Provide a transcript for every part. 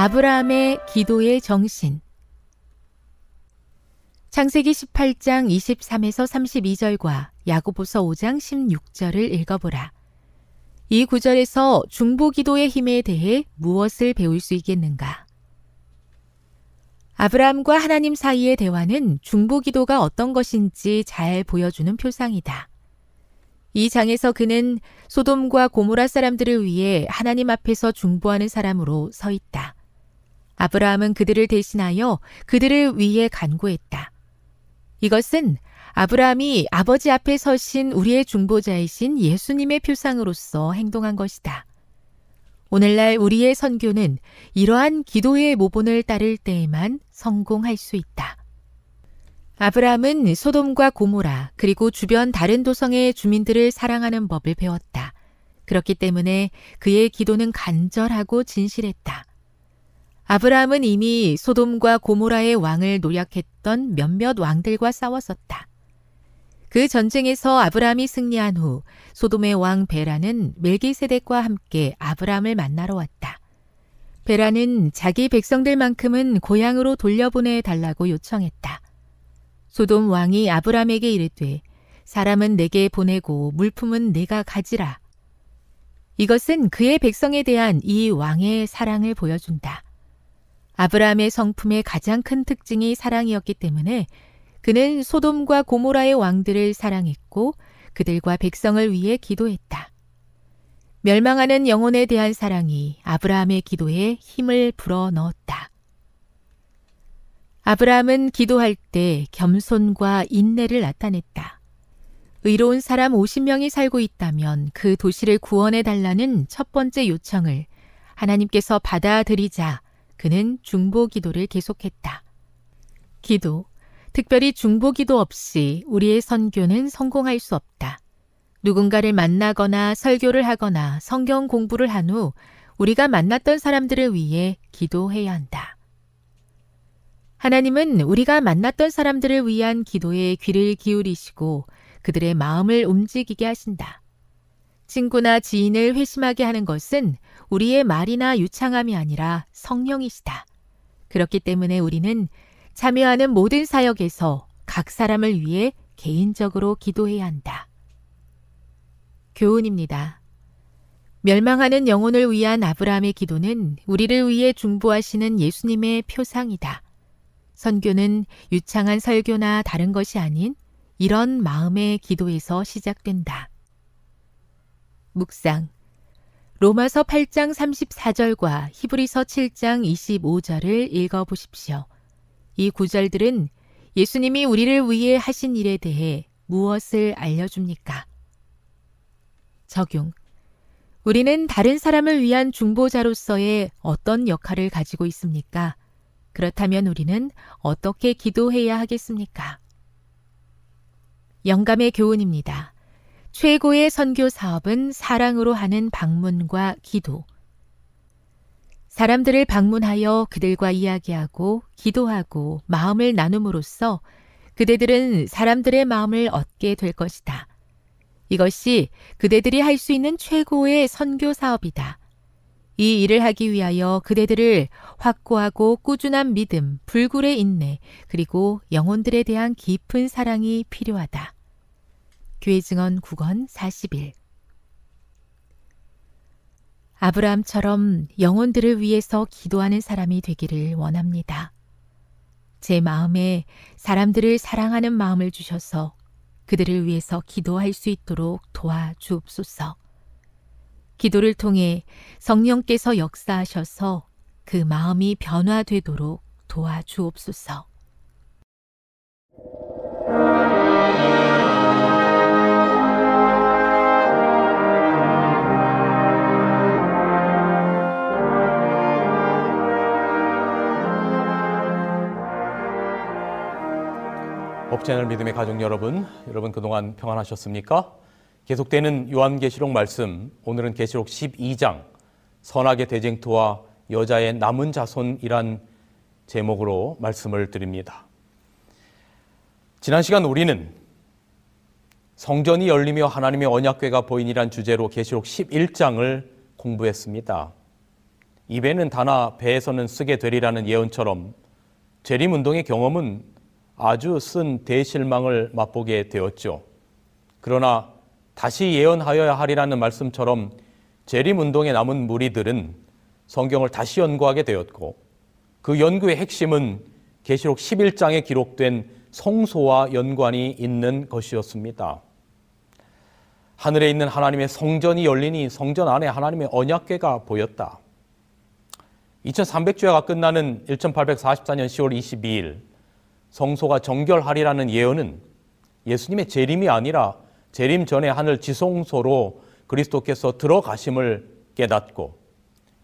아브라함의 기도의 정신 창세기 18장 23에서 32절과 야고보서 5장 16절을 읽어보라. 이 구절에서 중보 기도의 힘에 대해 무엇을 배울 수 있겠는가? 아브라함과 하나님 사이의 대화는 중보 기도가 어떤 것인지 잘 보여주는 표상이다. 이 장에서 그는 소돔과 고모라 사람들을 위해 하나님 앞에서 중보하는 사람으로 서 있다. 아브라함은 그들을 대신하여 그들을 위해 간구했다. 이것은 아브라함이 아버지 앞에 서신 우리의 중보자이신 예수님의 표상으로서 행동한 것이다. 오늘날 우리의 선교는 이러한 기도의 모본을 따를 때에만 성공할 수 있다. 아브라함은 소돔과 고모라 그리고 주변 다른 도성의 주민들을 사랑하는 법을 배웠다. 그렇기 때문에 그의 기도는 간절하고 진실했다. 아브라함은 이미 소돔과 고모라의 왕을 노력했던 몇몇 왕들과 싸웠었다. 그 전쟁에서 아브라함이 승리한 후 소돔의 왕 베라는 멜기세덱과 함께 아브라함을 만나러 왔다. 베라는 자기 백성들만큼은 고향으로 돌려보내 달라고 요청했다. 소돔 왕이 아브라함에게 이르되 사람은 내게 보내고 물품은 내가 가지라. 이것은 그의 백성에 대한 이 왕의 사랑을 보여준다. 아브라함의 성품의 가장 큰 특징이 사랑이었기 때문에 그는 소돔과 고모라의 왕들을 사랑했고 그들과 백성을 위해 기도했다. 멸망하는 영혼에 대한 사랑이 아브라함의 기도에 힘을 불어 넣었다. 아브라함은 기도할 때 겸손과 인내를 나타냈다. 의로운 사람 50명이 살고 있다면 그 도시를 구원해 달라는 첫 번째 요청을 하나님께서 받아들이자 그는 중보 기도를 계속했다. 기도, 특별히 중보 기도 없이 우리의 선교는 성공할 수 없다. 누군가를 만나거나 설교를 하거나 성경 공부를 한 후 우리가 만났던 사람들을 위해 기도해야 한다. 하나님은 우리가 만났던 사람들을 위한 기도에 귀를 기울이시고 그들의 마음을 움직이게 하신다. 친구나 지인을 회심하게 하는 것은 우리의 말이나 유창함이 아니라 성령이시다. 그렇기 때문에 우리는 참여하는 모든 사역에서 각 사람을 위해 개인적으로 기도해야 한다. 교훈입니다. 멸망하는 영혼을 위한 아브라함의 기도는 우리를 위해 중보하시는 예수님의 표상이다. 선교는 유창한 설교나 다른 것이 아닌 이런 마음의 기도에서 시작된다. 묵상. 로마서 8장 34절과 히브리서 7장 25절을 읽어 보십시오. 이 구절들은 예수님이 우리를 위해 하신 일에 대해 무엇을 알려줍니까? 적용. 우리는 다른 사람을 위한 중보자로서의 어떤 역할을 가지고 있습니까? 그렇다면 우리는 어떻게 기도해야 하겠습니까? 영감의 교훈입니다. 최고의 선교 사업은 사랑으로 하는 방문과 기도. 사람들을 방문하여 그들과 이야기하고 기도하고 마음을 나눔으로써 그대들은 사람들의 마음을 얻게 될 것이다. 이것이 그대들이 할 수 있는 최고의 선교 사업이다. 이 일을 하기 위하여 그대들을 확고하고 꾸준한 믿음, 불굴의 인내, 그리고 영혼들에 대한 깊은 사랑이 필요하다. 교회 증언 9권 41 아브라함처럼 영혼들을 위해서 기도하는 사람이 되기를 원합니다. 제 마음에 사람들을 사랑하는 마음을 주셔서 그들을 위해서 기도할 수 있도록 도와주옵소서. 기도를 통해 성령께서 역사하셔서 그 마음이 변화되도록 도와주옵소서. 법채널 믿음의 가족 여러분, 여러분 그동안 평안하셨습니까? 계속되는 요한계시록 말씀, 오늘은 계시록 12장 선악의 대쟁투와 여자의 남은 자손이란 제목으로 말씀을 드립니다. 지난 시간 우리는 성전이 열리며 하나님의 언약궤가 보인이란 주제로 계시록 11장을 공부했습니다. 입에는 다나 배에서는 쓰게 되리라는 예언처럼 재림 운동의 경험은 아주 쓴 대실망을 맛보게 되었죠. 그러나 다시 예언하여야 하리라는 말씀처럼 재림 운동에 남은 무리들은 성경을 다시 연구하게 되었고 그 연구의 핵심은 계시록 11장에 기록된 성소와 연관이 있는 것이었습니다. 하늘에 있는 하나님의 성전이 열리니 성전 안에 하나님의 언약궤가 보였다. 2300주야가 끝나는 1844년 10월 22일 성소가 정결하리라는 예언은 예수님의 재림이 아니라 재림 전에 하늘 지성소로 그리스도께서 들어가심을 깨닫고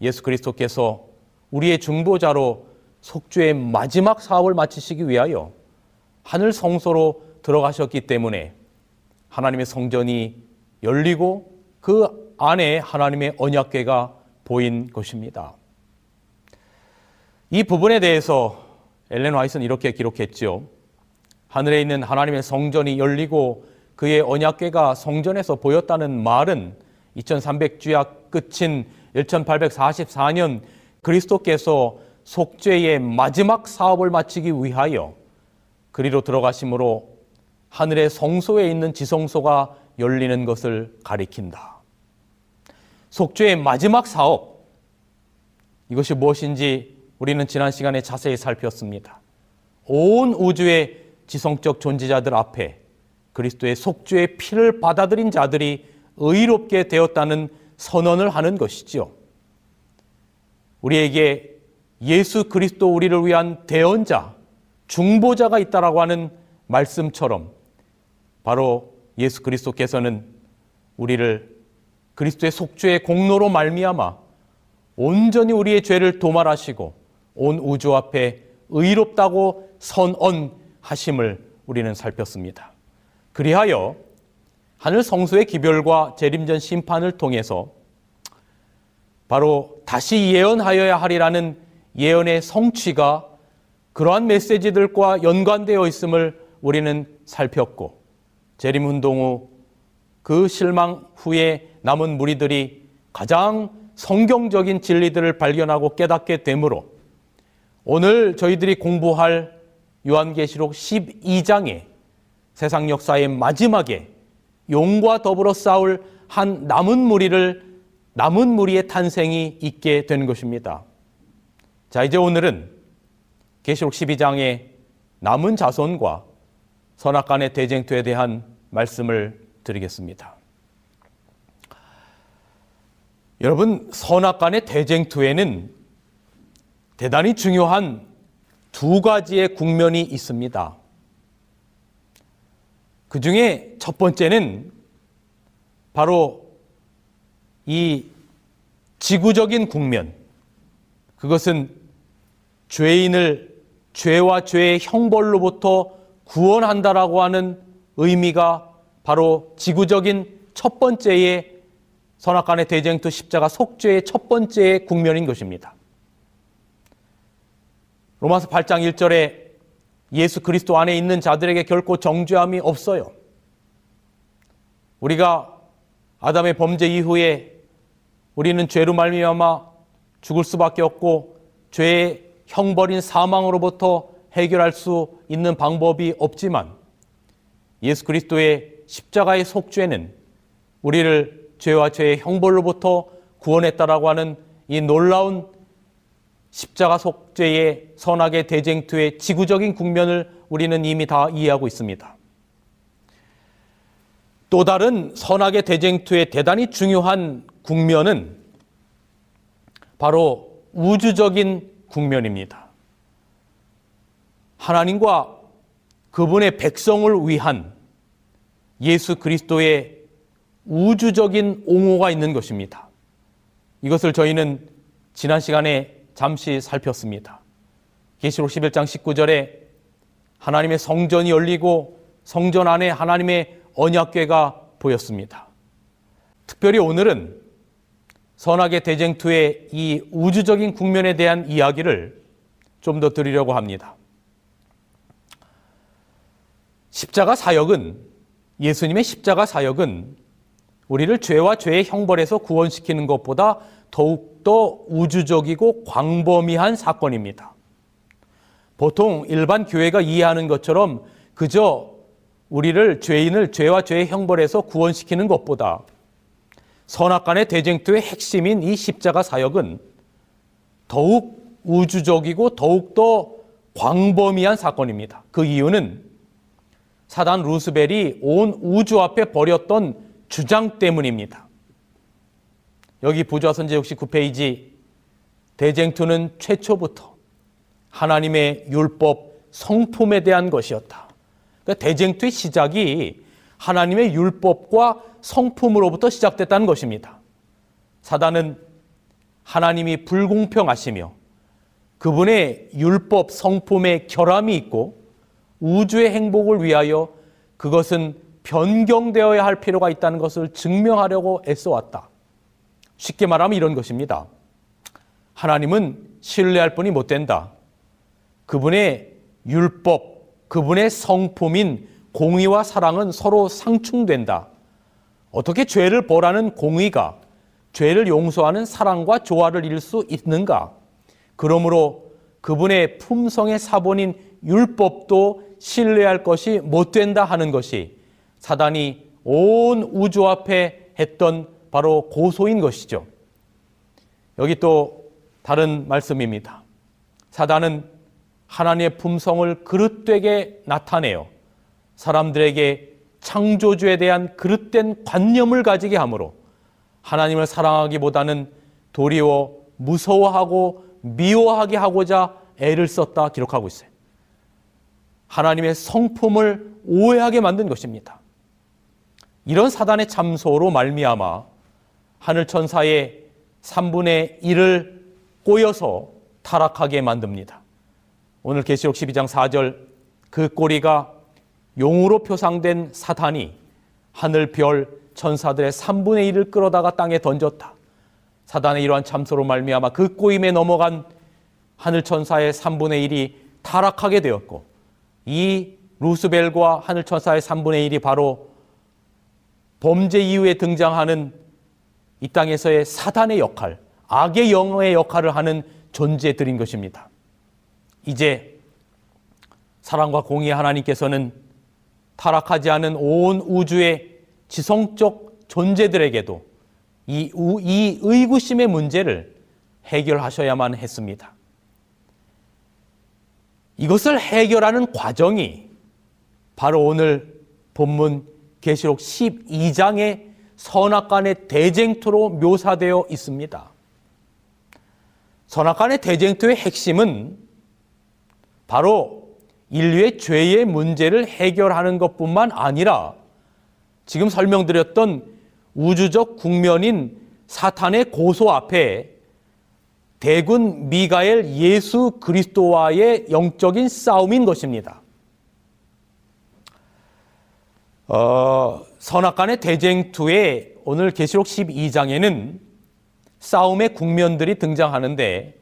예수 그리스도께서 우리의 중보자로 속죄의 마지막 사업을 마치시기 위하여 하늘 성소로 들어가셨기 때문에 하나님의 성전이 열리고 그 안에 하나님의 언약궤가 보인 것입니다. 이 부분에 대해서 엘렌 화이트는 이렇게 기록했죠. 하늘에 있는 하나님의 성전이 열리고 그의 언약궤가 성전에서 보였다는 말은 2300주약 끝인 1844년 그리스도께서 속죄의 마지막 사업을 마치기 위하여 그리로 들어가심으로 하늘의 성소에 있는 지성소가 열리는 것을 가리킨다. 속죄의 마지막 사업 이것이 무엇인지 우리는 지난 시간에 자세히 살폈습니다. 온 우주의 지성적 존재자들 앞에 그리스도의 속죄의 피를 받아들인 자들이 의롭게 되었다는 선언을 하는 것이지요. 우리에게 예수 그리스도 우리를 위한 대언자, 중보자가 있다라고 하는 말씀처럼 바로 예수 그리스도께서는 우리를 그리스도의 속죄의 공로로 말미암아 온전히 우리의 죄를 도말하시고 온 우주 앞에 의롭다고 선언하심을 우리는 살폈습니다. 그리하여 하늘 성소의 기별과 재림전 심판을 통해서 바로 다시 예언하여야 하리라는 예언의 성취가 그러한 메시지들과 연관되어 있음을 우리는 살폈고 재림 운동 후 그 실망 후에 남은 무리들이 가장 성경적인 진리들을 발견하고 깨닫게 되므로 오늘 저희들이 공부할 요한계시록 12장에 세상 역사의 마지막에 용과 더불어 싸울 한 남은 무리를 남은 무리의 탄생이 있게 되는 것입니다. 자, 이제 오늘은 계시록 12장의 남은 자손과 선악간의 대쟁투에 대한 말씀을 드리겠습니다. 여러분, 선악간의 대쟁투에는 대단히 중요한 두 가지의 국면이 있습니다. 그 중에 첫 번째는 바로 이 지구적인 국면. 그것은 죄인을 죄와 죄의 형벌로부터 구원한다라고 하는 의미가 바로 지구적인 첫 번째의 선악간의 대쟁투 십자가 속죄의 첫 번째의 국면인 것입니다. 로마서 8장 1절에 예수 그리스도 안에 있는 자들에게 결코 정죄함이 없어요. 우리가 아담의 범죄 이후에 우리는 죄로 말미암아 죽을 수밖에 없고 죄의 형벌인 사망으로부터 해결할 수 있는 방법이 없지만 예수 그리스도의 십자가의 속죄는 우리를 죄와 죄의 형벌로부터 구원했다라고 하는 이 놀라운 십자가 속죄의 선악의 대쟁투의 지구적인 국면을 우리는 이미 다 이해하고 있습니다. 또 다른 선악의 대쟁투의 대단히 중요한 국면은 바로 우주적인 국면입니다. 하나님과 그분의 백성을 위한 예수 그리스도의 우주적인 옹호가 있는 것입니다. 이것을 저희는 지난 시간에 잠시 살폈습니다. 계시록 11장 19절에 하나님의 성전이 열리고 성전 안에 하나님의 언약궤가 보였습니다. 특별히 오늘은 선악의 대쟁투의 이 우주적인 국면에 대한 이야기를 좀 더 드리려고 합니다. 십자가 사역은 예수님의 십자가 사역은 우리를 죄와 죄의 형벌에서 구원시키는 것보다 더욱 더 우주적이고 광범위한 사건입니다. 보통 일반 교회가 이해하는 것처럼 그저 우리를 죄인을 죄와 죄의 형벌에서 구원시키는 것보다 선악간의 대쟁투의 핵심인 이 십자가 사역은 더욱 우주적이고 더욱더 광범위한 사건입니다. 그 이유는 사단 루스벨이 온 우주 앞에 버렸던 주장 때문입니다. 여기 부좌선제 69페이지 대쟁투는 최초부터 하나님의 율법 성품에 대한 것이었다. 그러니까 대쟁투의 시작이 하나님의 율법과 성품으로부터 시작됐다는 것입니다. 사단은 하나님이 불공평하시며 그분의 율법 성품에 결함이 있고 우주의 행복을 위하여 그것은 변경되어야 할 필요가 있다는 것을 증명하려고 애써왔다. 쉽게 말하면 이런 것입니다. 하나님은 신뢰할 뿐이 못 된다. 그분의 율법, 그분의 성품인 공의와 사랑은 서로 상충된다. 어떻게 죄를 벌하는 공의가 죄를 용서하는 사랑과 조화를 이룰 수 있는가? 그러므로 그분의 품성의 사본인 율법도 신뢰할 것이 못 된다 하는 것이 사단이 온 우주 앞에 했던 바로 고소인 것이죠. 여기 또 다른 말씀입니다. 사단은 하나님의 품성을 그릇되게 나타내요. 사람들에게 창조주에 대한 그릇된 관념을 가지게 하므로 하나님을 사랑하기보다는 도리어 무서워하고 미워하게 하고자 애를 썼다 기록하고 있어요. 하나님의 성품을 오해하게 만든 것입니다. 이런 사단의 참소로 말미암아 하늘 천사의 3분의 1을 꼬여서 타락하게 만듭니다. 오늘 계시록 12장 4절 그 꼬리가 용으로 표상된 사탄이 하늘 별 천사들의 3분의 1을 끌어다가 땅에 던졌다. 사단의 이러한 참소로 말미암아 그 꼬임에 넘어간 하늘 천사의 3분의 1이 타락하게 되었고 이 루스벨과 하늘 천사의 3분의 1이 바로 범죄 이후에 등장하는 이 땅에서의 사단의 역할, 악의 영의 역할을 하는 존재들인 것입니다. 이제 사랑과 공의 하나님께서는 타락하지 않은 온 우주의 지성적 존재들에게도 이, 이 의구심의 문제를 해결하셔야만 했습니다. 이것을 해결하는 과정이 바로 오늘 본문 계시록 12장의 선악 간의 대쟁투로 묘사되어 있습니다. 선악 간의 대쟁투의 핵심은 바로 인류의 죄의 문제를 해결하는 것뿐만 아니라 지금 설명드렸던 우주적 국면인 사탄의 고소 앞에 대군 미가엘 예수 그리스도와의 영적인 싸움인 것입니다. 어, 선악간의 대쟁투에 오늘 계시록 12장에는 싸움의 국면들이 등장하는데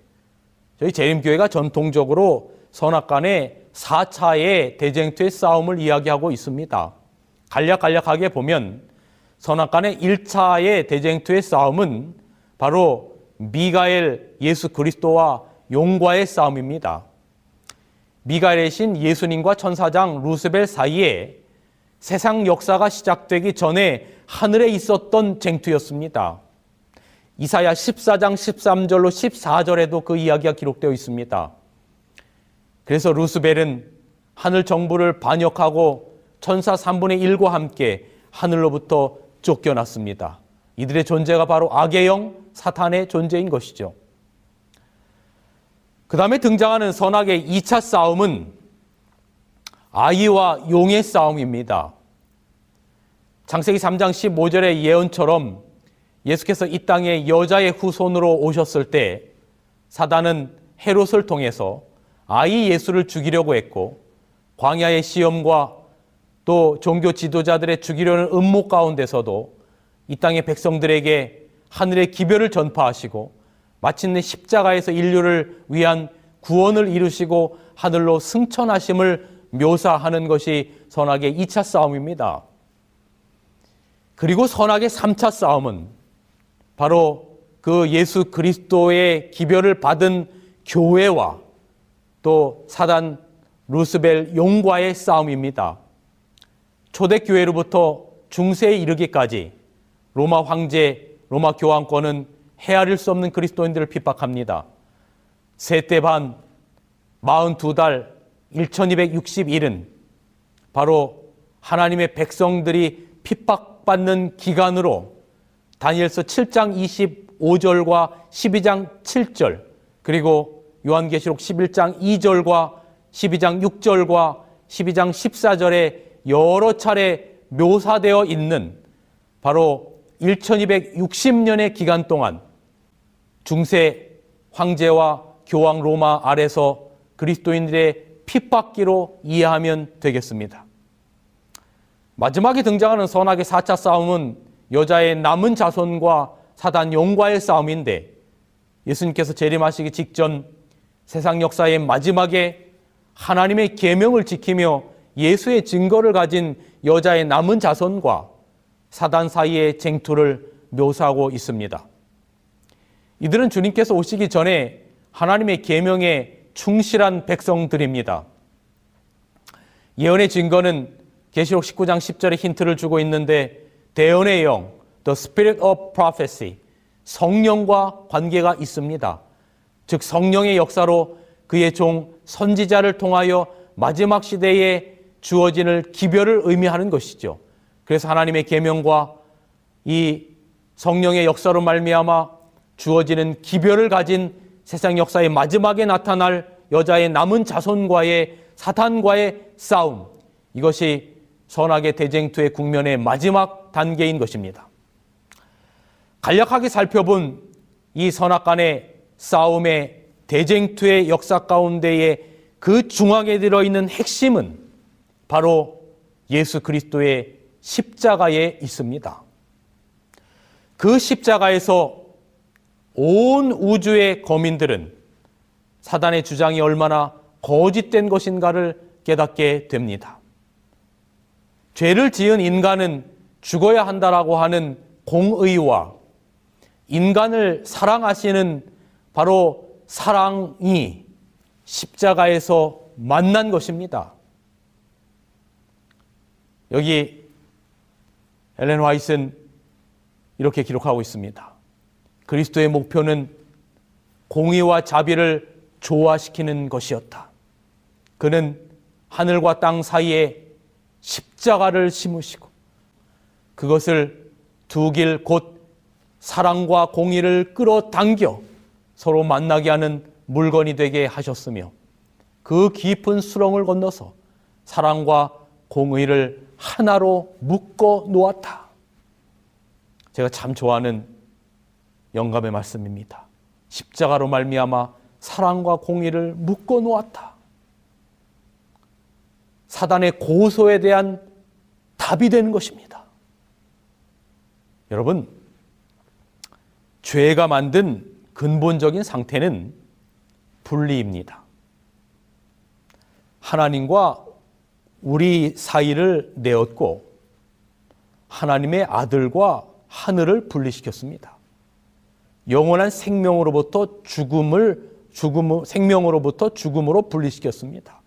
저희 재림교회가 전통적으로 선악간의 4차의 대쟁투의 싸움을 이야기하고 있습니다. 간략간략하게 보면 선악간의 1차의 대쟁투의 싸움은 바로 미가엘 예수 그리스도와 용과의 싸움입니다. 미가엘의 신 예수님과 천사장 루스벨 사이에 세상 역사가 시작되기 전에 하늘에 있었던 쟁투였습니다. 이사야 14장 13절로 14절에도 그 이야기가 기록되어 있습니다. 그래서 루스벨은 하늘 정부를 반역하고 천사 3분의 1과 함께 하늘로부터 쫓겨났습니다. 이들의 존재가 바로 악의 영, 사탄의 존재인 것이죠. 그 다음에 등장하는 선악의 2차 싸움은 아이와 용의 싸움입니다. 창세기 3장 15절의 예언처럼 예수께서 이 땅에 여자의 후손으로 오셨을 때 사단은 헤롯을 통해서 아이 예수를 죽이려고 했고 광야의 시험과 또 종교 지도자들의 죽이려는 음모 가운데서도 이 땅의 백성들에게 하늘의 기별을 전파하시고 마침내 십자가에서 인류를 위한 구원을 이루시고 하늘로 승천하심을 묘사하는 것이 선악의 2차 싸움입니다. 그리고 선악의 3차 싸움은 바로 그 예수 그리스도의 기별을 받은 교회와 또 사단 루스벨 용과의 싸움입니다. 초대교회로부터 중세에 이르기까지 로마 황제, 로마 교황권은 헤아릴 수 없는 그리스도인들을 핍박합니다. 세때 반, 42달, 1261은 바로 하나님의 백성들이 핍박 받는 기간으로 다니엘서 7장 25절과 12장 7절 그리고 요한계시록 11장 2절과 12장 6절과 12장 14절에 여러 차례 묘사되어 있는 바로 1260년의 기간 동안 중세 황제와 교황 로마 아래서 그리스도인들의 핍박기로 이해하면 되겠습니다. 마지막에 등장하는 선악의 4차 싸움은 여자의 남은 자손과 사단 용과의 싸움인데 예수님께서 재림하시기 직전 세상 역사의 마지막에 하나님의 계명을 지키며 예수의 증거를 가진 여자의 남은 자손과 사단 사이의 쟁투를 묘사하고 있습니다. 이들은 주님께서 오시기 전에 하나님의 계명에 충실한 백성들입니다. 예언의 증거는 계시록 19장 10절에 힌트를 주고 있는데 대언의 영, the spirit of prophecy, 성령과 관계가 있습니다. 즉 성령의 역사로 그의 종 선지자를 통하여 마지막 시대에 주어지는 기별을 의미하는 것이죠. 그래서 하나님의 계명과 이 성령의 역사로 말미암아 주어지는 기별을 가진 세상 역사의 마지막에 나타날 여자의 남은 자손과의 사탄과의 싸움 이것이 선악의 대쟁투의 국면의 마지막 단계인 것입니다. 간략하게 살펴본 이 선악 간의 싸움의 대쟁투의 역사 가운데에 그 중앙에 들어있는 핵심은 바로 예수 그리스도의 십자가에 있습니다. 그 십자가에서 온 우주의 거민들은 사단의 주장이 얼마나 거짓된 것인가를 깨닫게 됩니다. 죄를 지은 인간은 죽어야 한다라고 하는 공의와 인간을 사랑하시는 바로 사랑이 십자가에서 만난 것입니다. 여기 엘렌 화이트는 이렇게 기록하고 있습니다. 그리스도의 목표는 공의와 자비를 조화시키는 것이었다. 그는 하늘과 땅 사이에 십자가를 심으시고 그것을 두 길 곧 사랑과 공의를 끌어당겨 서로 만나게 하는 물건이 되게 하셨으며 그 깊은 수렁을 건너서 사랑과 공의를 하나로 묶어 놓았다. 제가 참 좋아하는 영감의 말씀입니다. 십자가로 말미암아 사랑과 공의를 묶어 놓았다. 사단의 고소에 대한 답이 되는 것입니다. 여러분, 죄가 만든 근본적인 상태는 분리입니다. 하나님과 우리 사이를 내었고 하나님의 아들과 하늘을 분리시켰습니다. 영원한 생명으로부터 죽음을 죽음 생명으로부터 죽음으로 분리시켰습니다.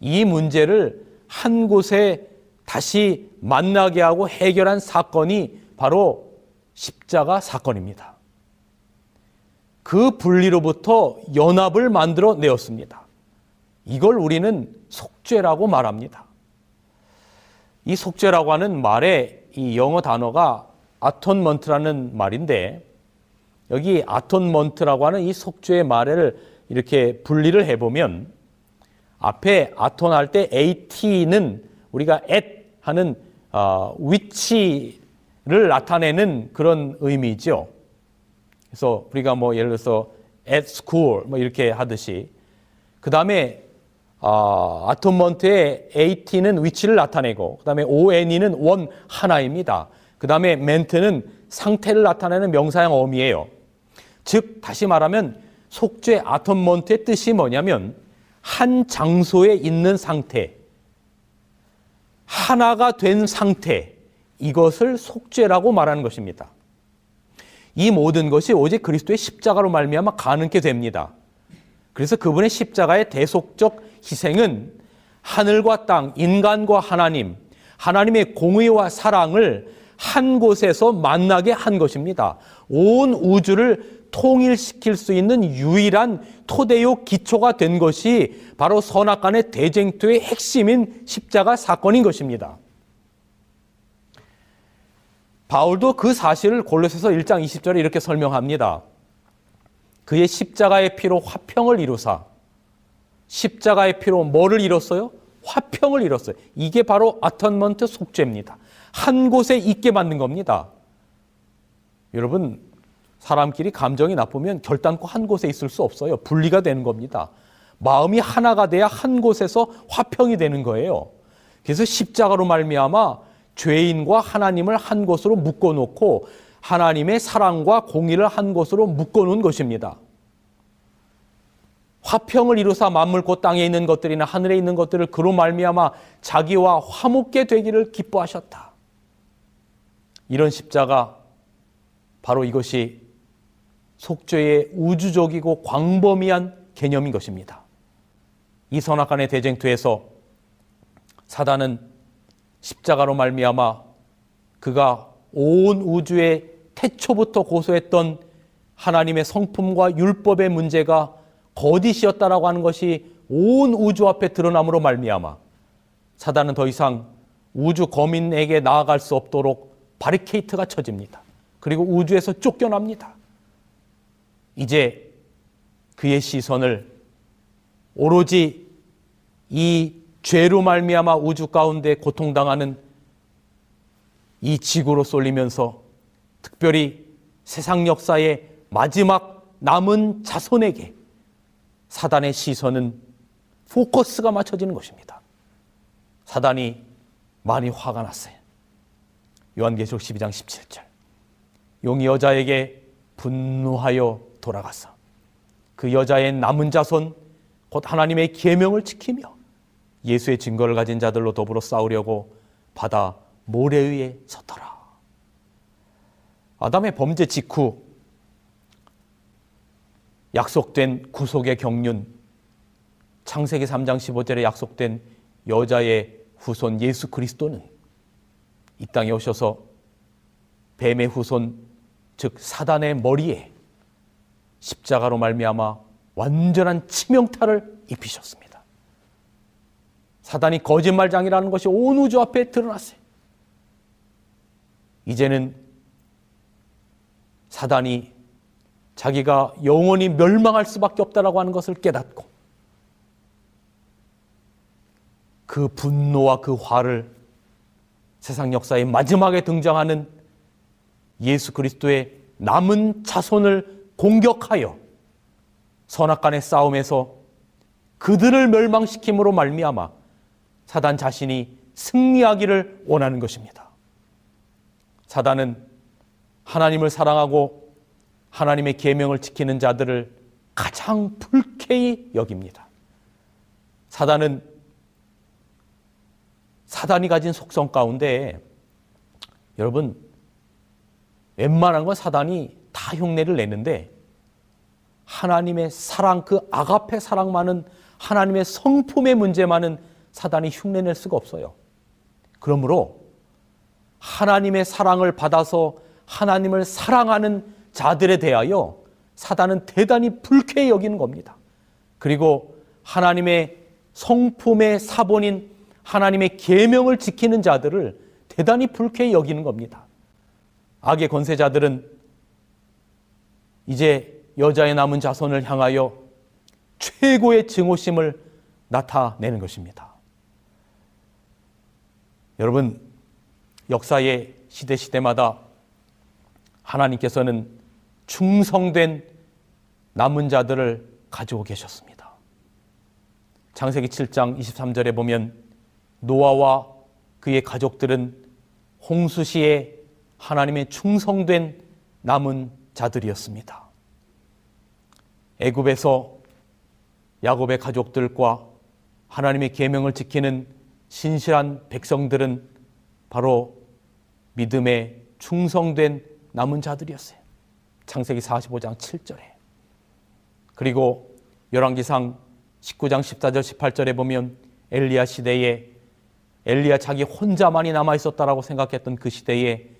이 문제를 한 곳에 다시 만나게 하고 해결한 사건이 바로 십자가 사건입니다. 그 분리로부터 연합을 만들어 내었습니다. 이걸 우리는 속죄라고 말합니다. 이 속죄라고 하는 말의 이 영어 단어가 아톤먼트라는 말인데 여기 아톤먼트라고 하는 이 속죄의 말을 이렇게 분리를 해보면 앞에 아톤 할 때 at는 우리가 at 하는 어, 위치를 나타내는 그런 의미죠. 그래서 우리가 뭐 예를 들어서 at school 뭐 이렇게 하듯이 그 다음에 어, 아톤먼트의 at는 위치를 나타내고 그 다음에 on는 원 하나입니다. 그 다음에 멘트는 상태를 나타내는 명사형 어미예요. 즉 다시 말하면 속죄 아톤먼트의 뜻이 뭐냐면 한 장소에 있는 상태, 하나가 된 상태, 이것을 속죄라고 말하는 것입니다. 이 모든 것이 오직 그리스도의 십자가로 말미암아 가능케 됩니다. 그래서 그분의 십자가의 대속적 희생은 하늘과 땅, 인간과 하나님, 하나님의 공의와 사랑을 한 곳에서 만나게 한 것입니다. 온 우주를 통일시킬 수 있는 유일한 토대요 기초가 된 것이 바로 선악 간의 대쟁투의 핵심인 십자가 사건인 것입니다. 바울도 그 사실을 골로새서 1장 20절에 이렇게 설명합니다. 그의 십자가의 피로 화평을 이루사 십자가의 피로 뭐를 이뤘어요? 화평을 이뤘어요. 이게 바로 아턴먼트 속죄입니다. 한 곳에 있게 만든 겁니다. 여러분 사람끼리 감정이 나쁘면 결단코 한 곳에 있을 수 없어요. 분리가 되는 겁니다. 마음이 하나가 돼야 한 곳에서 화평이 되는 거예요. 그래서 십자가로 말미암아 죄인과 하나님을 한 곳으로 묶어 놓고 하나님의 사랑과 공의를 한 곳으로 묶어 놓은 것입니다. 화평을 이루사 곧 땅에 있는 것들이나 하늘에 있는 것들을 그로 말미암아 자기와 화목게 되기를 기뻐하셨다. 이런 십자가 바로 이것이 속죄의 우주적이고 광범위한 개념인 것입니다. 이 선악간의 대쟁투에서 사단은 십자가로 말미암아 그가 온 우주의 태초부터 고소했던 하나님의 성품과 율법의 문제가 거짓이었다라고 하는 것이 온 우주 앞에 드러남으로 말미암아 사단은 더 이상 우주 거민에게 나아갈 수 없도록 바리케이트가 쳐집니다. 그리고 우주에서 쫓겨납니다. 이제 그의 시선을 오로지 이 죄로 말미암아 우주 가운데 고통당하는 이 지구로 쏠리면서 특별히 세상 역사의 마지막 남은 자손에게 사단의 시선은 포커스가 맞춰지는 것입니다. 사단이 많이 화가 났어요. 요한계시록 12장 17절. 용이 여자에게 분노하여 돌아가서 그 여자의 남은 자손 곧 하나님의 계명을 지키며 예수의 증거를 가진 자들로 더불어 싸우려고 바다 모래 위에 섰더라. 아담의 범죄 직후 약속된 구속의 경륜 창세기 3장 15절에 약속된 여자의 후손 예수 그리스도는 이 땅에 오셔서 뱀의 후손 즉 사단의 머리에 십자가로 말미암아 완전한 치명타를 입히셨습니다. 사단이 거짓말장이라는 것이 온 우주 앞에 드러났어요. 이제는 사단이 자기가 영원히 멸망할 수밖에 없다라고 하는 것을 깨닫고 그 분노와 그 화를 세상 역사의 마지막에 등장하는 예수 그리스도의 남은 자손을 공격하여 선악간의 싸움에서 그들을 멸망시킴으로 말미암아 사단 자신이 승리하기를 원하는 것입니다. 사단은 하나님을 사랑하고 하나님의 계명을 지키는 자들을 가장 불쾌히 여깁니다. 사단은 사단이 가진 속성 가운데 여러분 웬만한 건 사단이 다 흉내를 내는데 하나님의 사랑 그 아가페 사랑만은 하나님의 성품의 문제만은 사단이 흉내낼 수가 없어요. 그러므로 하나님의 사랑을 받아서 하나님을 사랑하는 자들에 대하여 사단은 대단히 불쾌히 여기는 겁니다. 그리고 하나님의 성품의 사본인 하나님의 계명을 지키는 자들을 대단히 불쾌히 여기는 겁니다. 악의 권세자들은 이제 여자의 남은 자손을 향하여 최고의 증오심을 나타내는 것입니다. 여러분, 역사의 시대 시대마다 하나님께서는 충성된 남은 자들을 가지고 계셨습니다. 창세기 7장 23절에 보면 노아와 그의 가족들은 홍수시에 하나님의 충성된 남은 자들이었습니다. 애굽에서 야곱의 가족들과 하나님의 계명을 지키는 신실한 백성들은 바로 믿음에 충성된 남은 자들이었어요. 창세기 45장 7절에. 그리고 열왕기상 19장 14절 18절에 보면 엘리야 시대에 엘리야 자기 혼자만이 남아 있었다라고 생각했던 그 시대에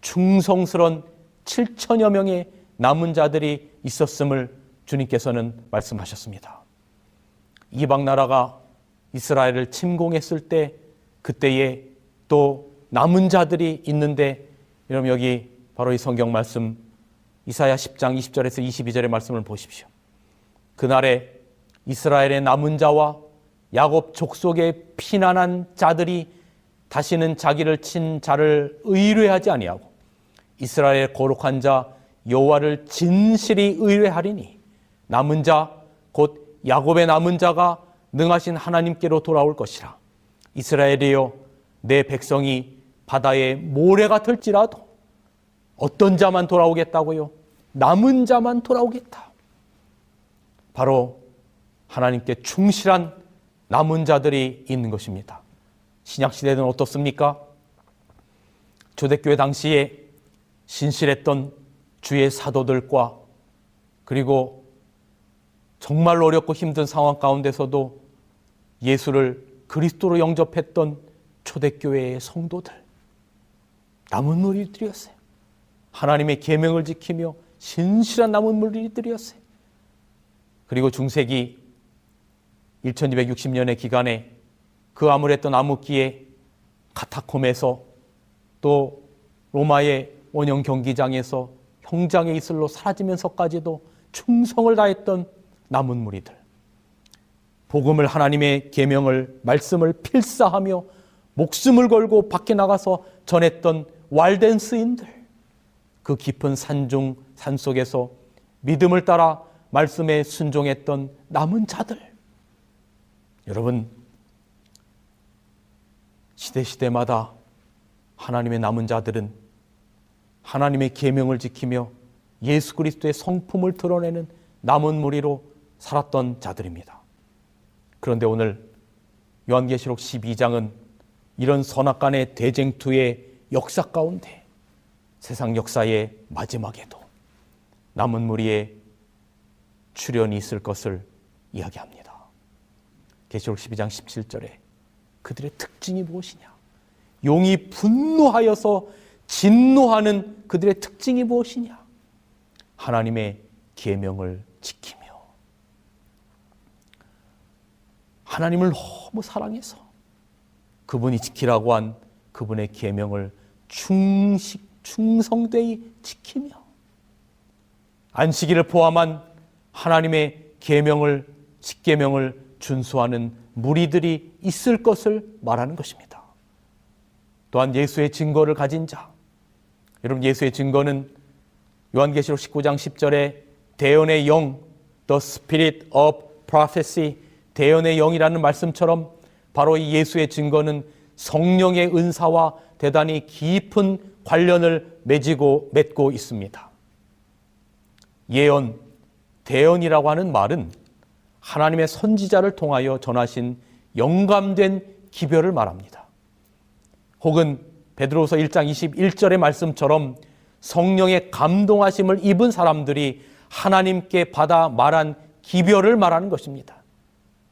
충성스런 7천여 명의 남은 자들이 있었음을 주님께서는 말씀하셨습니다. 이방 나라가 이스라엘을 침공했을 때 그때에 또 남은 자들이 있는데 여러분 여기 바로 이 성경 말씀 이사야 10장 20절에서 22절의 말씀을 보십시오. 그날에 이스라엘의 남은 자와 야곱 족속의 피난한 자들이 다시는 자기를 친 자를 의뢰하지 아니하고 이스라엘 거룩한 자 여호와를 진실이 의뢰하리니 남은 자 곧 야곱의 남은 자가 능하신 하나님께로 돌아올 것이라 이스라엘이여 내 백성이 바다의 모래가 될지라도 어떤 자만 돌아오겠다고요? 남은 자만 돌아오겠다. 바로 하나님께 충실한 남은 자들이 있는 것입니다. 신약 시대는 어떻습니까? 초대교회 당시에 신실했던 주의 사도들과 그리고 정말 어렵고 힘든 상황 가운데서도 예수를 그리스도로 영접했던 초대교회의 성도들 남은 무리들이었어요. 하나님의 계명을 지키며 신실한 남은 무리들이었어요. 그리고 중세기 1260년의 기간에 그 아무랬던 암흑기에 카타콤에서 또 로마의 원형 경기장에서 형장의 이슬로 사라지면서까지도 충성을 다했던 남은 무리들. 복음을 하나님의 계명을 말씀을 필사하며 목숨을 걸고 밖에 나가서 전했던 왈된 스인들. 그 깊은 산중 산속에서 믿음을 따라 말씀에 순종했던 남은 자들. 여러분 시대 시대마다 하나님의 남은 자들은 하나님의 계명을 지키며 예수 그리스도의 성품을 드러내는 남은 무리로 살았던 자들입니다. 그런데 오늘 요한계시록 12장은 이런 선악간의 대쟁투의 역사 가운데 세상 역사의 마지막에도 남은 무리의 출현이 있을 것을 이야기합니다. 계시록 12장 17절에 그들의 특징이 무엇이냐? 용이 분노하여서 진노하는 그들의 특징이 무엇이냐? 하나님의 계명을 지키며 하나님을 너무 사랑해서 그분이 지키라고 한 그분의 계명을 충식 충성되이 지키며 안식일을 포함한 하나님의 계명을 십계명을 준수하는 무리들이 있을 것을 말하는 것입니다. 또한 예수의 증거를 가진 자. 여러분 예수의 증거는 요한계시록 19장 10절에 대언의 영, the spirit of prophecy, 대언의 영이라는 말씀처럼 바로 이 예수의 증거는 성령의 은사와 대단히 깊은 관련을 맺고 맺고 있습니다. 예언, 대언이라고 하는 말은 하나님의 선지자를 통하여 전하신 영감된 기별을 말합니다. 혹은 베드로서 1장 21절의 말씀처럼 성령의 감동하심을 입은 사람들이 하나님께 받아 말한 기별을 말하는 것입니다.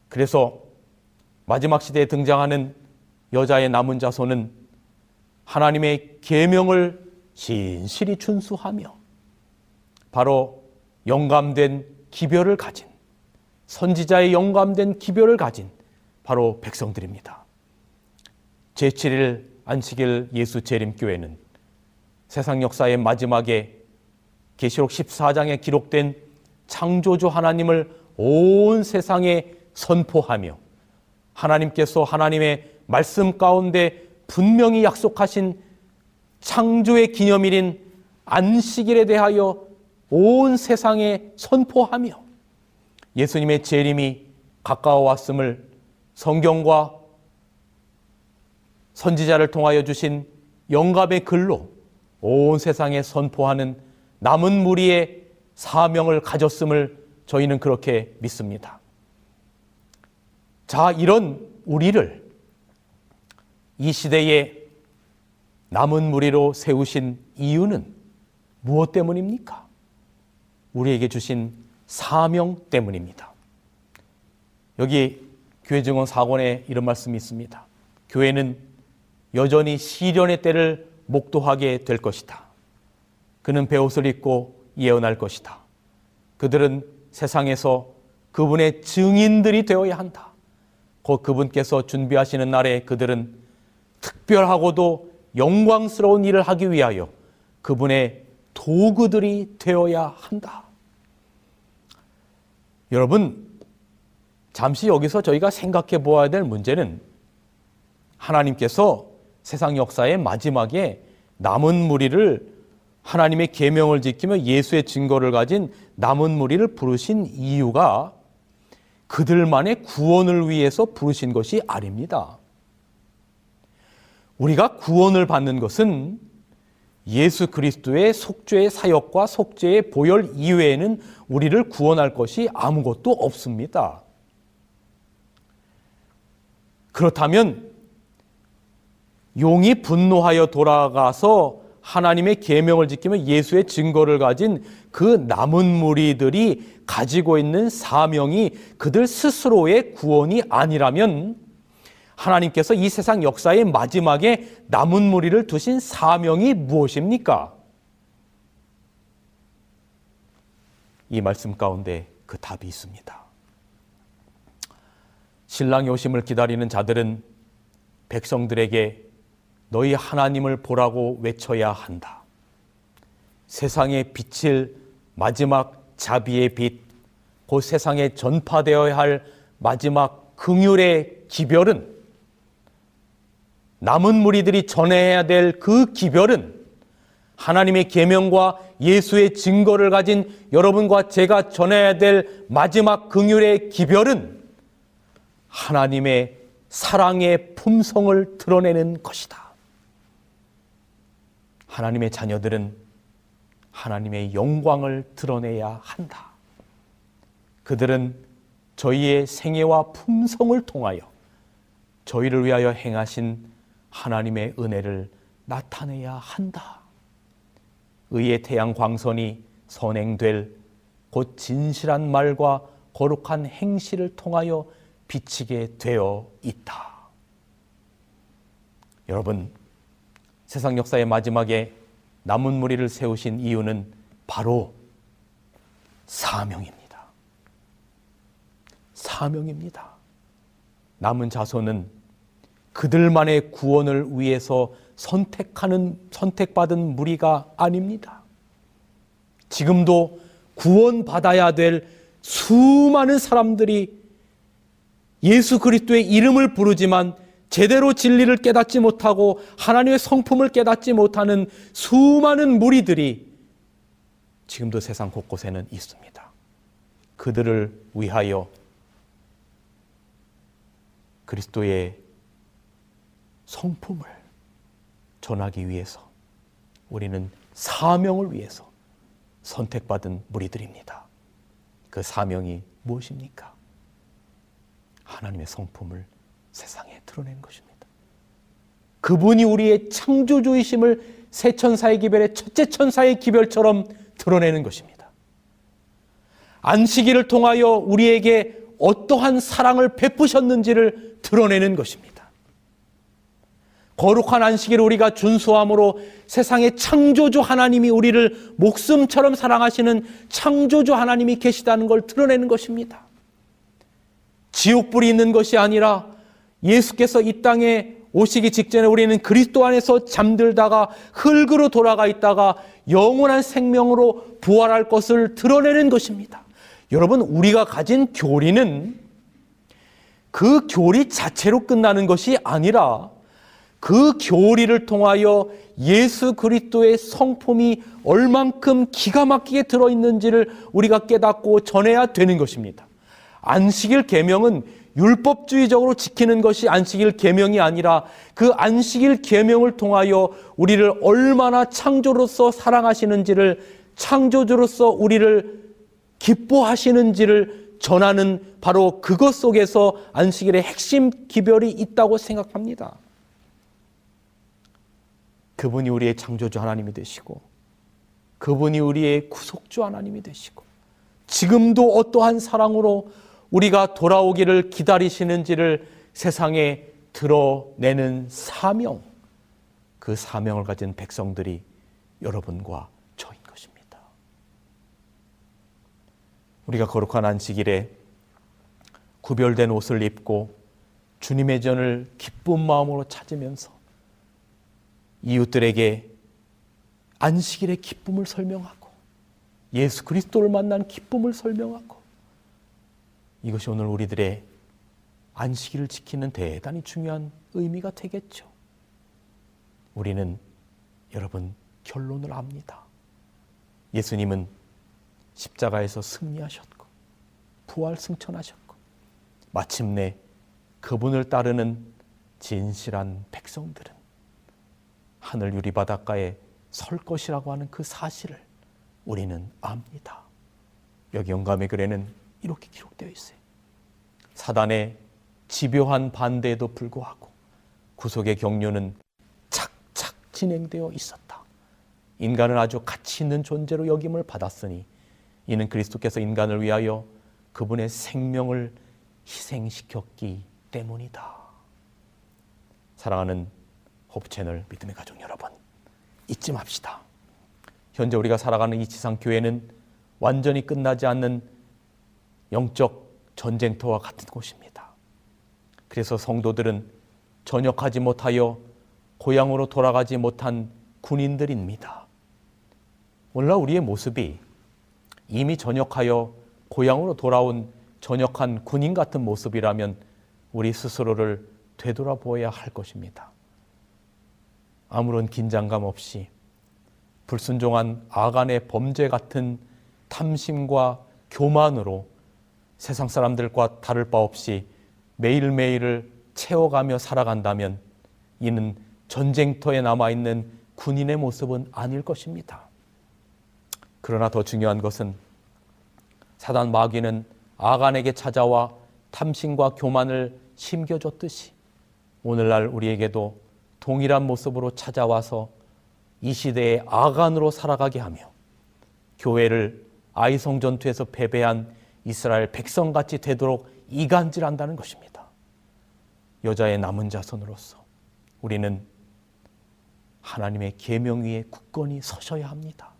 그래서 마지막 시대에 등장하는 여자의 남은 자손은 하나님의 계명을 신실히 준수하며 바로 영감된 기별을 가진 선지자의 영감된 기별을 가진 바로 백성들입니다. 제7일 안식일 예수 재림교회는 세상 역사의 마지막에 계시록 14장에 기록된 창조주 하나님을 온 세상에 선포하며 하나님께서 하나님의 말씀 가운데 분명히 약속하신 창조의 기념일인 안식일에 대하여 온 세상에 선포하며 예수님의 재림이 가까워 왔음을 성경과 선지자를 통하여 주신 영감의 글로 온 세상에 선포하는 남은 무리의 사명을 가졌음을 저희는 그렇게 믿습니다. 자, 이런 우리를 이 시대에 남은 무리로 세우신 이유는 무엇 때문입니까? 우리에게 주신 사명 때문입니다. 여기 교회 증언 4권에 이런 말씀이 있습니다. 교회는 여전히 시련의 때를 목도하게 될 것이다. 그는 배옷을 입고 예언할 것이다. 그들은 세상에서 그분의 증인들이 되어야 한다. 곧 그분께서 준비하시는 날에 그들은 특별하고도 영광스러운 일을 하기 위하여 그분의 도구들이 되어야 한다. 여러분, 잠시 여기서 저희가 생각해 보아야 될 문제는 하나님께서 세상 역사의 마지막에 남은 무리를 하나님의 계명을 지키며 예수의 증거를 가진 남은 무리를 부르신 이유가 그들만의 구원을 위해서 부르신 것이 아닙니다. 우리가 구원을 받는 것은 예수 그리스도의 속죄의 사역과 속죄의 보혈 이외에는 우리를 구원할 것이 아무것도 없습니다. 그렇다면 용이 분노하여 돌아가서 하나님의 계명을 지키며 예수의 증거를 가진 그 남은 무리들이 가지고 있는 사명이 그들 스스로의 구원이 아니라면 하나님께서 이 세상 역사의 마지막에 남은 무리를 두신 사명이 무엇입니까? 이 말씀 가운데 그 답이 있습니다. 신랑이 오심을 기다리는 자들은 백성들에게 너희 하나님을 보라고 외쳐야 한다. 세상에 비칠 마지막 자비의 빛, 곧 세상에 전파되어야 할 마지막 긍휼의 기별은 남은 무리들이 전해야 될 그 기별은 하나님의 계명과 예수의 증거를 가진 여러분과 제가 전해야 될 마지막 긍휼의 기별은 하나님의 사랑의 품성을 드러내는 것이다. 하나님의 자녀들은 하나님의 영광을 드러내야 한다. 그들은 저희의 생애와 품성을 통하여 저희를 위하여 행하신 하나님의 은혜를 나타내야 한다. 의의 태양 광선이 선행될 곧 진실한 말과 거룩한 행실을 통하여 비치게 되어 있다. 여러분, 세상 역사의 마지막에 남은 무리를 세우신 이유는 바로 사명입니다. 사명입니다. 남은 자손은 그들만의 구원을 위해서 선택하는 선택받은 무리가 아닙니다. 지금도 구원받아야 될 수많은 사람들이 예수 그리스도의 이름을 부르지만 제대로 진리를 깨닫지 못하고 하나님의 성품을 깨닫지 못하는 수많은 무리들이 지금도 세상 곳곳에는 있습니다. 그들을 위하여 그리스도의 성품을 전하기 위해서 우리는 사명을 위해서 선택받은 무리들입니다. 그 사명이 무엇입니까? 하나님의 성품을 세상에 드러내는 것입니다. 그분이 우리의 창조주이심을 새 천사의 기별의 첫째 천사의 기별처럼 드러내는 것입니다. 안식일을 통하여 우리에게 어떠한 사랑을 베푸셨는지를 드러내는 것입니다. 거룩한 안식일을 우리가 준수함으로 세상의 창조주 하나님이 우리를 목숨처럼 사랑하시는 창조주 하나님이 계시다는 걸 드러내는 것입니다. 지옥불이 있는 것이 아니라 예수께서 이 땅에 오시기 직전에 우리는 그리스도 안에서 잠들다가 흙으로 돌아가 있다가 영원한 생명으로 부활할 것을 드러내는 것입니다. 여러분, 우리가 가진 교리는 그 교리 자체로 끝나는 것이 아니라 그 교리를 통하여 예수 그리스도의 성품이 얼만큼 기가 막히게 들어 있는지를 우리가 깨닫고 전해야 되는 것입니다. 안식일 계명은 율법주의적으로 지키는 것이 안식일 계명이 아니라 그 안식일 계명을 통하여 우리를 얼마나 창조로서 사랑하시는지를 창조주로서 우리를 기뻐하시는지를 전하는 바로 그것 속에서 안식일의 핵심 기별이 있다고 생각합니다. 그분이 우리의 창조주 하나님이 되시고 그분이 우리의 구속주 하나님이 되시고 지금도 어떠한 사랑으로 우리가 돌아오기를 기다리시는지를 세상에 드러내는 사명, 그 사명을 가진 백성들이 여러분과 저인 것입니다. 우리가 거룩한 안식일에 구별된 옷을 입고 주님의 전을 기쁜 마음으로 찾으면서 이웃들에게 안식일의 기쁨을 설명하고 예수 그리스도를 만난 기쁨을 설명하고 이것이 오늘 우리들의 안식일을 지키는 대단히 중요한 의미가 되겠죠. 우리는 여러분 결론을 압니다. 예수님은 십자가에서 승리하셨고 부활 승천하셨고 마침내 그분을 따르는 진실한 백성들은 하늘 유리 바닷가에 설 것이라고 하는 그 사실을 우리는 압니다. 여기 영감의 글에는 이렇게 기록되어 있어요. 사단의 집요한 반대에도 불구하고 구속의 경륜은 착착 진행되어 있었다. 인간은 아주 가치 있는 존재로 여김을 받았으니 이는 그리스도께서 인간을 위하여 그분의 생명을 희생시켰기 때문이다. 사랑하는 호프 채널 믿음의 가족 여러분, 잊지 맙시다. 현재 우리가 살아가는 이 지상 교회는 완전히 끝나지 않는 영적 전쟁터와 같은 곳입니다. 그래서 성도들은 전역하지 못하여 고향으로 돌아가지 못한 군인들입니다. 오늘날 우리의 모습이 이미 전역하여 고향으로 돌아온 전역한 군인 같은 모습이라면 우리 스스로를 되돌아보아야 할 것입니다. 아무런 긴장감 없이 불순종한 아간의 범죄 같은 탐심과 교만으로 세상 사람들과 다를 바 없이 매일매일을 채워가며 살아간다면 이는 전쟁터에 남아있는 군인의 모습은 아닐 것입니다. 그러나 더 중요한 것은 사단 마귀는 아간에게 찾아와 탐심과 교만을 심겨줬듯이 오늘날 우리에게도 동일한 모습으로 찾아와서 이 시대의 아간으로 살아가게 하며 교회를 아이성 전투에서 패배한 이스라엘 백성같이 되도록 이간질한다는 것입니다. 여자의 남은 자손으로서 우리는 하나님의 계명 위에 굳건히 서셔야 합니다.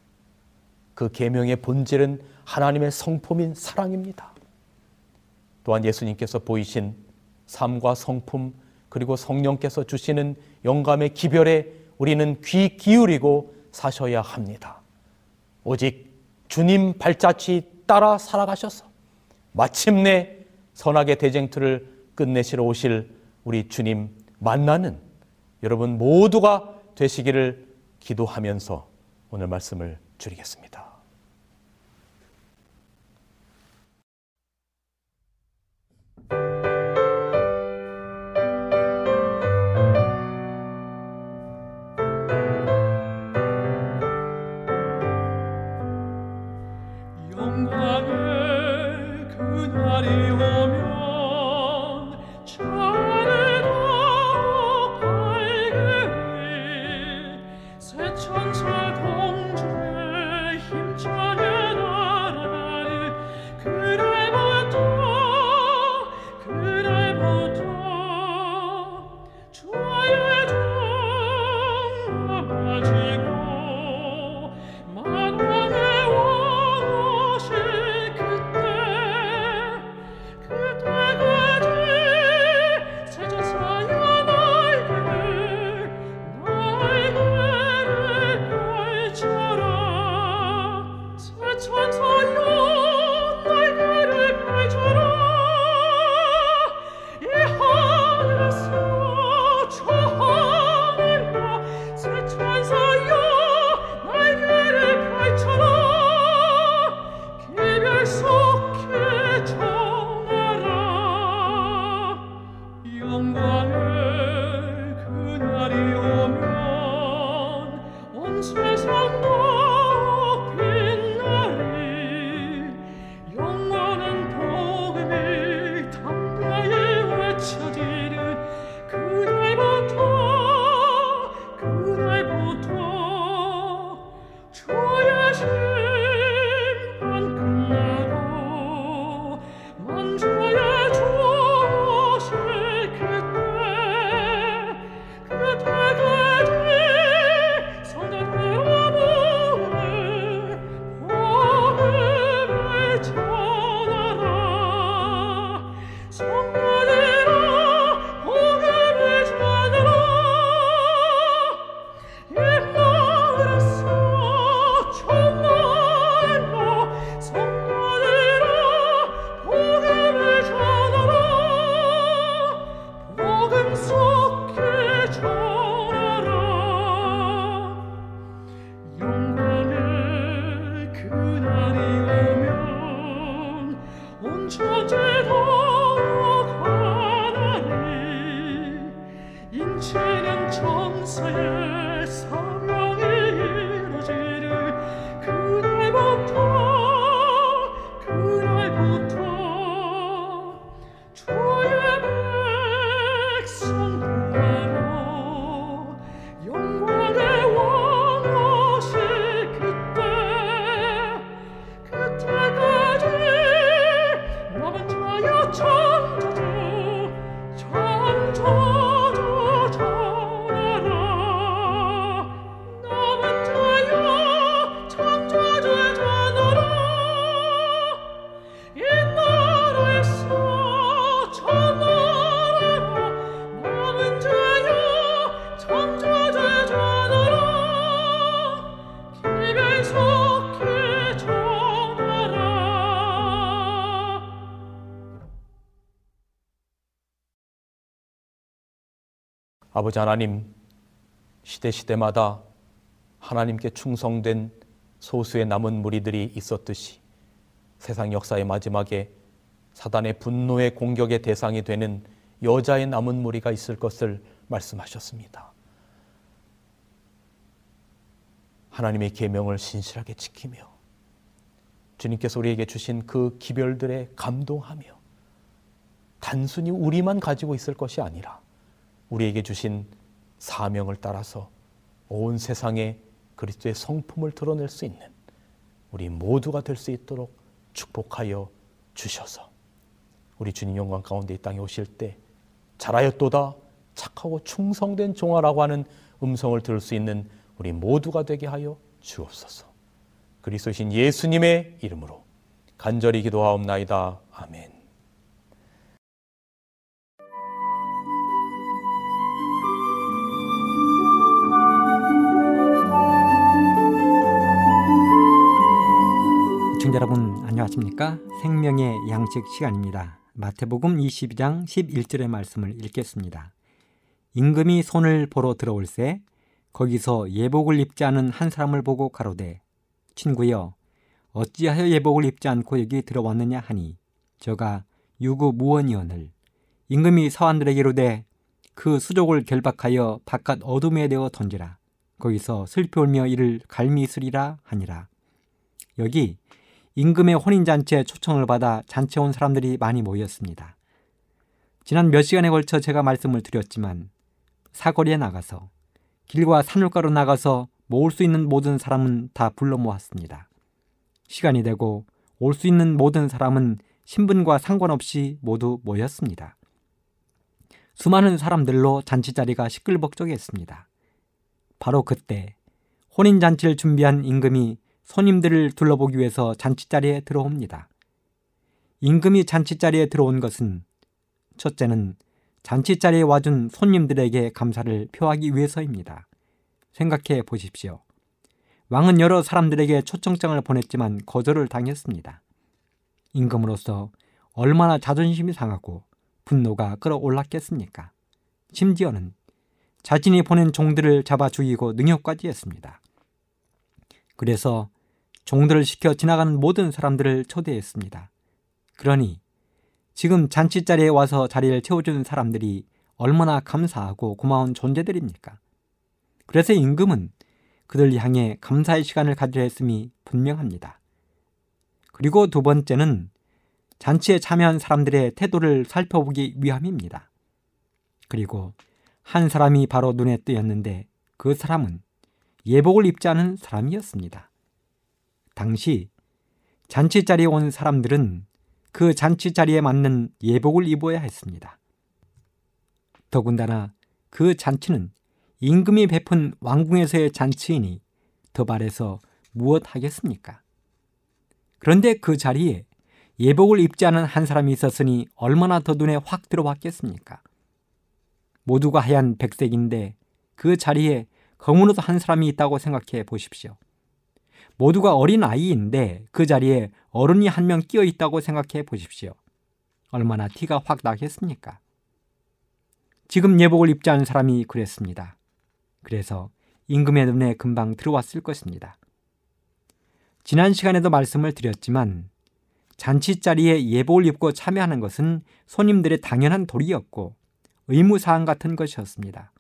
그 계명의 본질은 하나님의 성품인 사랑입니다. 또한 예수님께서 보이신 삶과 성품 그리고 성령께서 주시는 영감의 기별에 우리는 귀 기울이고 사셔야 합니다. 오직 주님 발자취 따라 살아가셔서 마침내 선악의 대쟁투를 끝내시러 오실 우리 주님 만나는 여러분 모두가 되시기를 기도하면서 오늘 말씀을 줄이겠습니다. 그날이 아버지 하나님, 시대시대마다 하나님께 충성된 소수의 남은 무리들이 있었듯이 세상 역사의 마지막에 사단의 분노의 공격의 대상이 되는 여자의 남은 무리가 있을 것을 말씀하셨습니다. 하나님의 계명을 신실하게 지키며 주님께서 우리에게 주신 그 기별들에 감동하며 단순히 우리만 가지고 있을 것이 아니라 우리에게 주신 사명을 따라서 온 세상에 그리스도의 성품을 드러낼 수 있는 우리 모두가 될 수 있도록 축복하여 주셔서 우리 주님 영광 가운데 이 땅에 오실 때 잘하였도다 착하고 충성된 종아라고 하는 음성을 들을 수 있는 우리 모두가 되게 하여 주옵소서. 그리스도신 예수님의 이름으로 간절히 기도하옵나이다. 아멘. 시청자 여러분 안녕하십니까? 생명의 양식 시간입니다. 마태복음 22장 11절의 말씀을 읽겠습니다. 임금이 손을 보러 들어올새 거기서 예복을 입지 않은 한 사람을 보고 가로되 친구여 어찌하여 예복을 입지 않고 여기 들어왔느냐 하니 저가 유구 무원이언을 임금이 사환들에게로되 그 수족을 결박하여 바깥 어둠에 내어 던지라 거기서 슬피 울며 이를 갈미 있으리라 하니라 여기 임금의 혼인잔치에 초청을 받아 잔치에 온 사람들이 많이 모였습니다. 지난 몇 시간에 걸쳐 제가 말씀을 드렸지만 사거리에 나가서 길과 산울가로 나가서 모을 수 있는 모든 사람은 다 불러 모았습니다. 시간이 되고 올 수 있는 모든 사람은 신분과 상관없이 모두 모였습니다. 수많은 사람들로 잔치 자리가 시끌벅적했습니다. 바로 그때 혼인 잔치를 준비한 임금이 손님들을 둘러보기 위해서 잔치자리에 들어옵니다. 임금이 잔치자리에 들어온 것은 첫째는 잔치자리에 와준 손님들에게 감사를 표하기 위해서입니다. 생각해 보십시오. 왕은 여러 사람들에게 초청장을 보냈지만 거절을 당했습니다. 임금으로서 얼마나 자존심이 상하고 분노가 끌어올랐겠습니까? 심지어는 자신이 보낸 종들을 잡아 죽이고 능욕까지 했습니다. 그래서 종들을 시켜 지나가는 모든 사람들을 초대했습니다. 그러니 지금 잔치 자리에 와서 자리를 채워주는 사람들이 얼마나 감사하고 고마운 존재들입니까? 그래서 임금은 그들 향해 감사의 시간을 가지려 했음이 분명합니다. 그리고 두 번째는 잔치에 참여한 사람들의 태도를 살펴보기 위함입니다. 그리고 한 사람이 바로 눈에 띄었는데 그 사람은 예복을 입지 않은 사람이었습니다. 당시 잔치 자리에 온 사람들은 그 잔치 자리에 맞는 예복을 입어야 했습니다. 더군다나 그 잔치는 임금이 베푼 왕궁에서의 잔치이니 더 말해서 무엇 하겠습니까? 그런데 그 자리에 예복을 입지 않은 한 사람이 있었으니 얼마나 더 눈에 확 들어왔겠습니까? 모두가 하얀 백색인데 그 자리에 옷한 사람이 있다고 생각해 보십시오. 모두가 어린 아이인데 그 자리에 어른이 한 명 끼어 있다고 생각해 보십시오. 얼마나 티가 확 나겠습니까? 지금 예복을 입지 않은 사람이 그랬습니다. 그래서 임금의 눈에 금방 들어왔을 것입니다. 지난 시간에도 말씀을 드렸지만 잔치 자리에 예복을 입고 참여하는 것은 손님들의 당연한 도리였고 의무사항 같은 것이었습니다.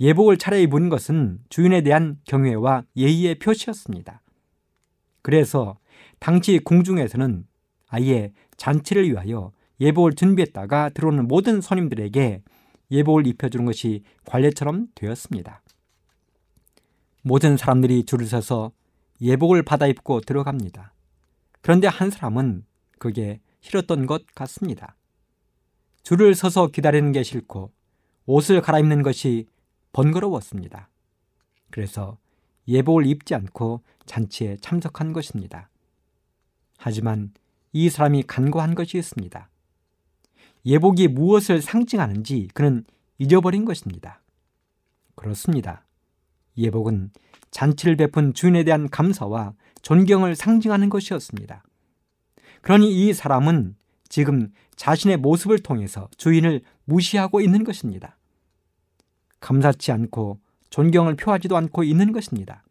예복을 차려입은 것은 주인에 대한 경외와 예의의 표시였습니다. 그래서 당시 궁중에서는 아예 잔치를 위하여 예복을 준비했다가 들어오는 모든 손님들에게 예복을 입혀주는 것이 관례처럼 되었습니다. 모든 사람들이 줄을 서서 예복을 받아 입고 들어갑니다. 그런데 한 사람은 그게 싫었던 것 같습니다. 줄을 서서 기다리는 게 싫고 옷을 갈아입는 것이 번거로웠습니다. 그래서 예복을 입지 않고 잔치에 참석한 것입니다. 하지만 이 사람이 간과한 것이 있습니다. 예복이 무엇을 상징하는지 그는 잊어버린 것입니다. 그렇습니다. 예복은 잔치를 베푼 주인에 대한 감사와 존경을 상징하는 것이었습니다. 그러니 이 사람은 지금 자신의 모습을 통해서 주인을 무시하고 있는 것입니다. 감사치 않고 존경을 표하지도 않고 있는 것입니다.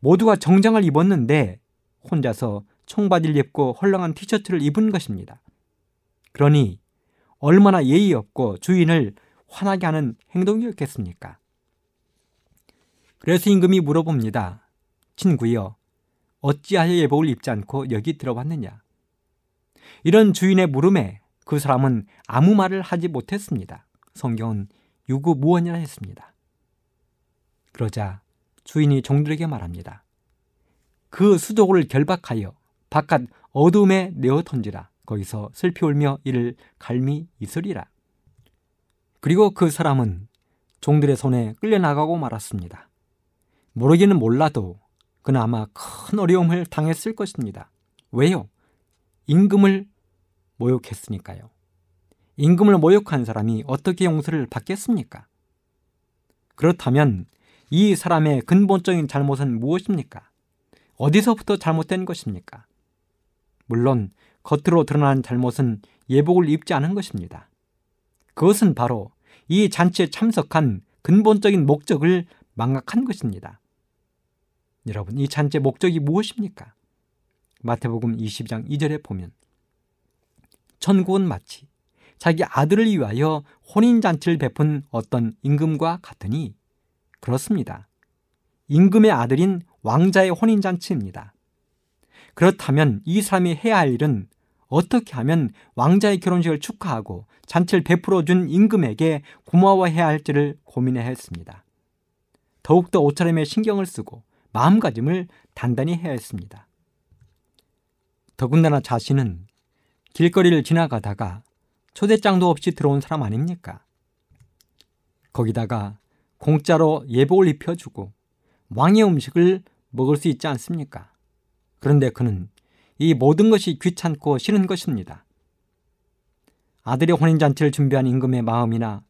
모두가 정장을 입었는데 혼자서 청바지를 입고 헐렁한 티셔츠를 입은 것입니다. 그러니 얼마나 예의 없고 주인을 화나게 하는 행동이었겠습니까? 그래서 임금이 물어봅니다. 친구여, 어찌하여 예복을 입지 않고 여기 들어왔느냐? 이런 주인의 물음에 그 사람은 아무 말을 하지 못했습니다. 성경은 유구무원이라 했습니다. 그러자 주인이 종들에게 말합니다. 그 수족을 결박하여 바깥 어둠에 내어 던지라. 거기서 슬피 울며 이를 갈미 있으리라. 그리고 그 사람은 종들의 손에 끌려나가고 말았습니다. 모르기는 몰라도 그는 아마 큰 어려움을 당했을 것입니다. 왜요? 임금을 모욕했으니까요. 임금을 모욕한 사람이 어떻게 용서를 받겠습니까? 그렇다면 이 사람의 근본적인 잘못은 무엇입니까? 어디서부터 잘못된 것입니까? 물론 겉으로 드러난 잘못은 예복을 입지 않은 것입니다. 그것은 바로 이 잔치에 참석한 근본적인 목적을 망각한 것입니다. 여러분, 이 잔치의 목적이 무엇입니까? 마태복음 20장 2절에 보면 천국은 마치 자기 아들을 위하여 혼인잔치를 베푼 어떤 임금과 같으니 그렇습니다. 임금의 아들인 왕자의 혼인잔치입니다. 그렇다면 이 사람이 해야 할 일은 어떻게 하면 왕자의 결혼식을 축하하고 잔치를 베풀어 준 임금에게 고마워해야 할지를 고민해야 했습니다. 더욱더 옷차림에 신경을 쓰고 마음가짐을 단단히 해야 했습니다. 더군다나 자신은 길거리를 지나가다가 초대장도 없이 들어온 사람 아닙니까? 거기다가 공짜로 예복을 입혀주고 왕의 음식을 먹을 수 있지 않습니까? 그런데 그는 이 모든 것이 귀찮고 싫은 것입니다. 아들의 혼인잔치를 준비한 임금의 마음이나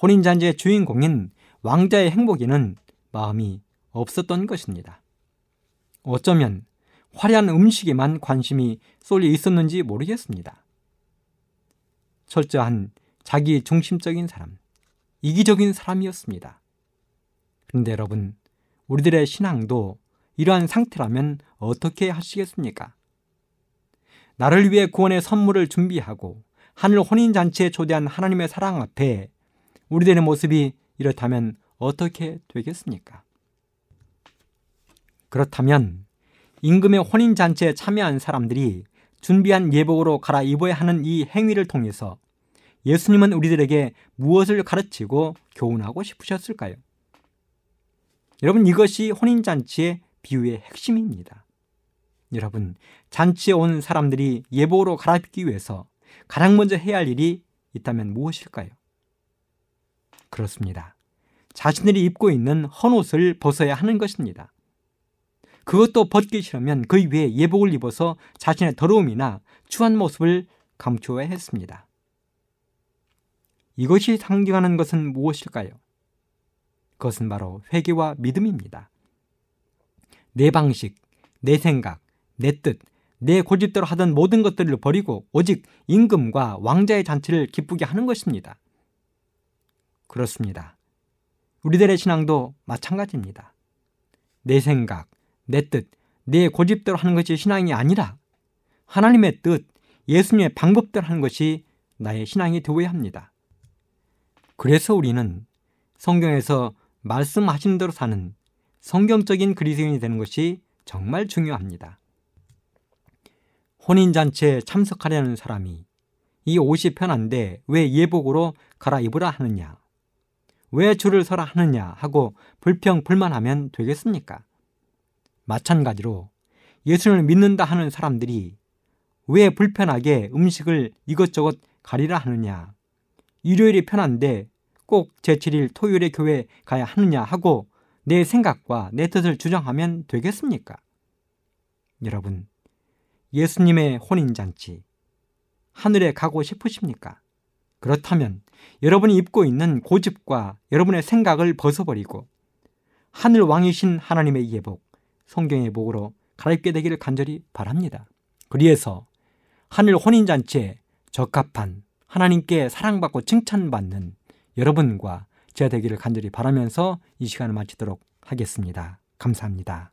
혼인잔치의 주인공인 왕자의 행복에는 마음이 없었던 것입니다. 어쩌면 화려한 음식에만 관심이 쏠려 있었는지 모르겠습니다. 철저한 자기 중심적인 사람, 이기적인 사람이었습니다. 그런데 여러분, 우리들의 신앙도 이러한 상태라면 어떻게 하시겠습니까? 나를 위해 구원의 선물을 준비하고 하늘 혼인잔치에 초대한 하나님의 사랑 앞에 우리들의 모습이 이렇다면 어떻게 되겠습니까? 그렇다면 임금의 혼인잔치에 참여한 사람들이 준비한 예복으로 갈아입어야 하는 이 행위를 통해서 예수님은 우리들에게 무엇을 가르치고 교훈하고 싶으셨을까요? 여러분, 이것이 혼인잔치의 비유의 핵심입니다. 여러분, 잔치에 온 사람들이 예복으로 갈아입기 위해서 가장 먼저 해야 할 일이 있다면 무엇일까요? 그렇습니다. 자신들이 입고 있는 헌옷을 벗어야 하는 것입니다. 그것도 벗기 싫으면 그 위에 예복을 입어서 자신의 더러움이나 추한 모습을 감추어야 했습니다. 이것이 상징하는 것은 무엇일까요? 그것은 바로 회개와 믿음입니다. 내 방식, 내 생각, 내 뜻, 내 고집대로 하던 모든 것들을 버리고 오직 임금과 왕자의 잔치를 기쁘게 하는 것입니다. 그렇습니다. 우리들의 신앙도 마찬가지입니다. 내 생각, 내 뜻, 내 고집대로 하는 것이 신앙이 아니라 하나님의 뜻, 예수님의 방법대로 하는 것이 나의 신앙이 되어야 합니다. 그래서 우리는 성경에서 말씀하신 대로 사는 성경적인 그리스인이 되는 것이 정말 중요합니다. 혼인잔치에 참석하려는 사람이 이 옷이 편한데 왜 예복으로 갈아입으라 하느냐? 왜 줄을 서라 하느냐 하고 불평 불만하면 되겠습니까? 마찬가지로 예수를 믿는다 하는 사람들이 왜 불편하게 음식을 이것저것 가리라 하느냐? 일요일이 편한데 꼭 제7일 토요일에 교회 가야 하느냐 하고 내 생각과 내 뜻을 주장하면 되겠습니까? 여러분, 예수님의 혼인잔치, 하늘에 가고 싶으십니까? 그렇다면 여러분이 입고 있는 고집과 여러분의 생각을 벗어버리고 하늘 왕이신 하나님의 예복, 성경의 복으로 갈아입게 되기를 간절히 바랍니다. 그리해서 하늘 혼인잔치에 적합한 하나님께 사랑받고 칭찬받는 여러분과 제가 되기를 간절히 바라면서 이 시간을 마치도록 하겠습니다. 감사합니다.